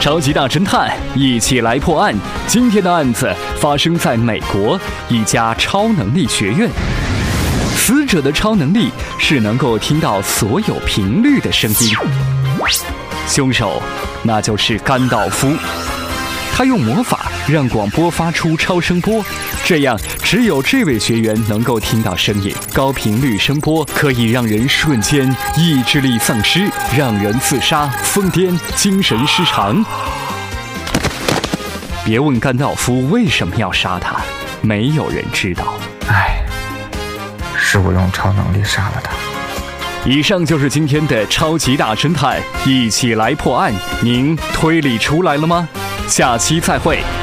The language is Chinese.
超级大侦探，一起来破案。今天的案子发生在美国一家超能力学院。死者的超能力是能够听到所有频率的声音。凶手那就是甘道夫，他用魔法让广播发出超声波，这样只有这位学员能够听到声音。高频率声波可以让人瞬间意志力丧失，让人自杀、疯癫、精神失常。别问甘道夫为什么要杀他，没有人知道。唉，是我用超能力杀了他。以上就是今天的超级大侦探，一起来破案。您推理出来了吗？下期再会。